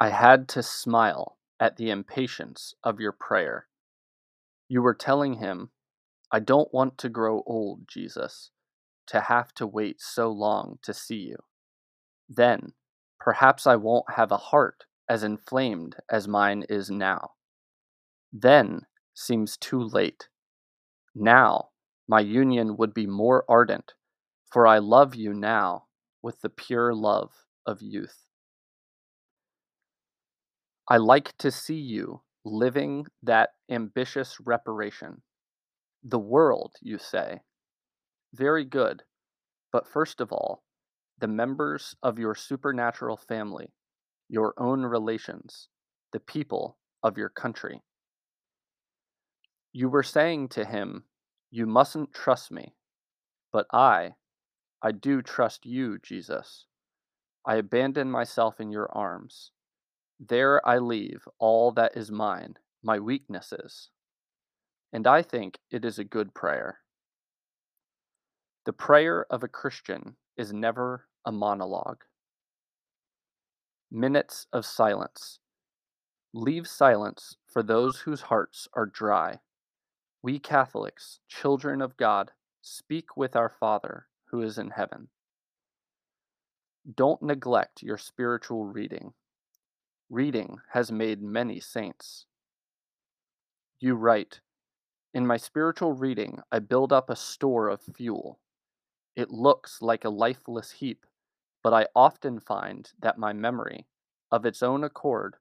I had to smile at the impatience of your prayer. You were telling him, I don't want to grow old, Jesus, to have to wait so long to see you. Then, perhaps I won't have a heart as inflamed as mine is now. Then seems too late. Now, my union would be more ardent, for I love you now with the pure love of youth. I like to see you living that ambitious reparation. The world, you say. Very good. But first of all, the members of your supernatural family, your own relations, the people of your country. You were saying to him, You mustn't trust me. But I, I do trust you, Jesus. I abandon myself in your arms. There I leave all that is mine, my weaknesses. And I think it is a good prayer. The prayer of a Christian is never a monologue. Minutes of silence. Leave silence for those whose hearts are dry. We Catholics, children of God, speak with our Father who is in heaven. Don't neglect your spiritual reading. Reading has made many saints. You write, In my spiritual reading, I build up a store of fuel. It looks like a lifeless heap, but I often find that my memory, of its own accord,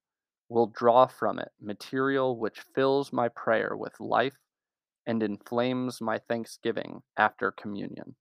will draw from it material which fills my prayer with life and inflames my thanksgiving after communion.